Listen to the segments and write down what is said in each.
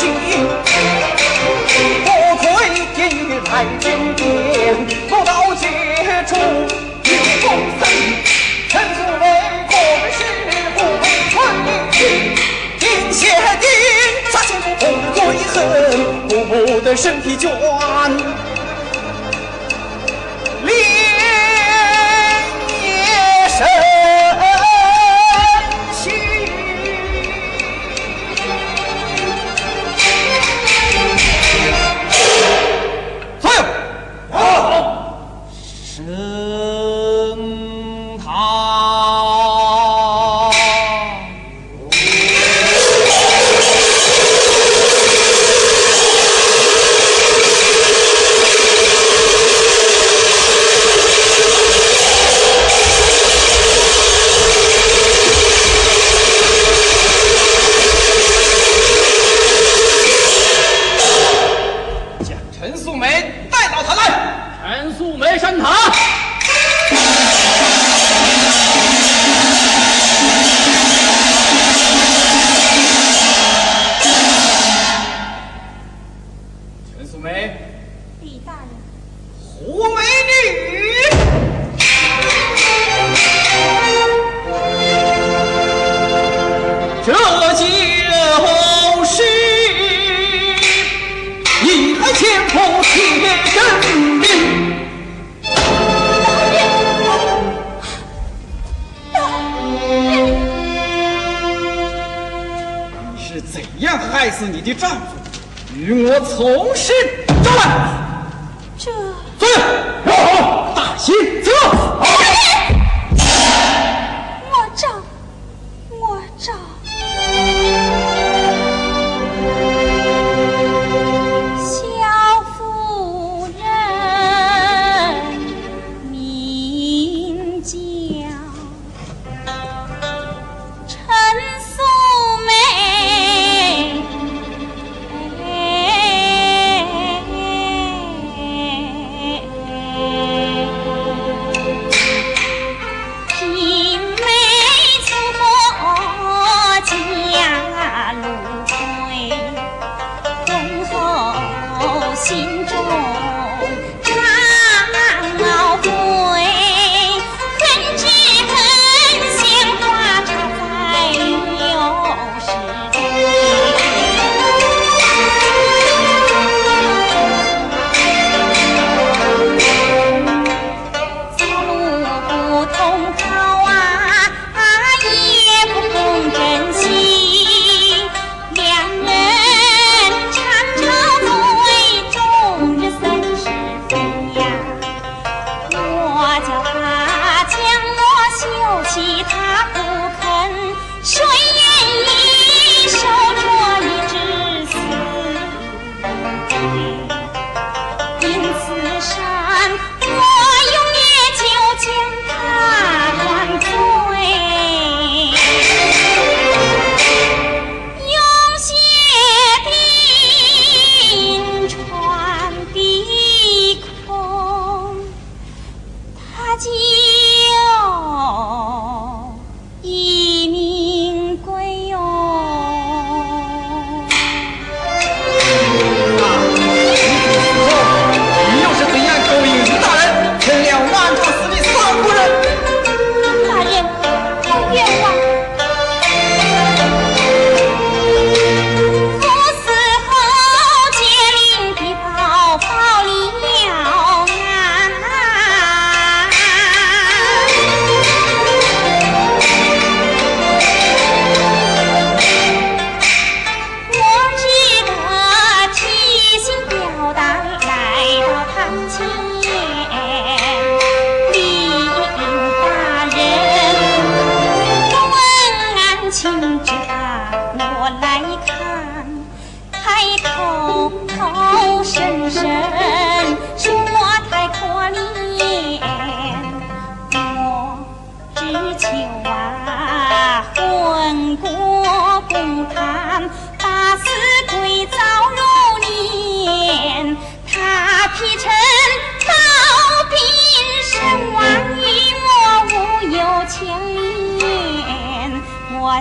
不愧天域来天兵魔道界出阴风森陈素梅破阵不闻穿林谢顶杀心不悔恨不得身体倦你的丈夫与我从新招来？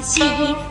笑。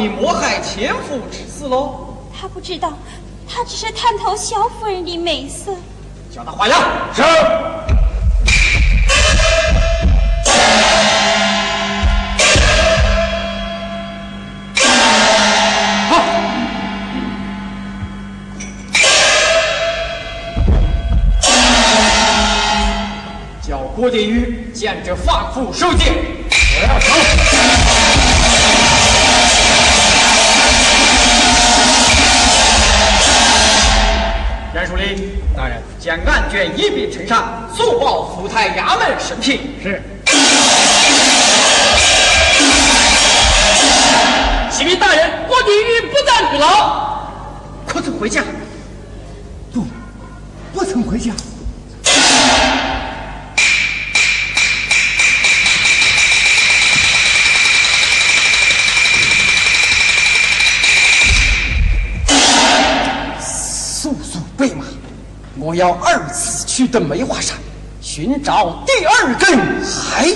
你谋害前夫之事喽？他不知道，他只是探讨小夫人的美色。叫他还押。是。好。叫郭殿宇见着放府受戒。我要成。卷一笔呈上，速报府台衙门审批。是。启禀大人，郭殿宇不在鼓楼，可曾回家？不，不曾回家。我要二次去登梅花山，寻找第二根海。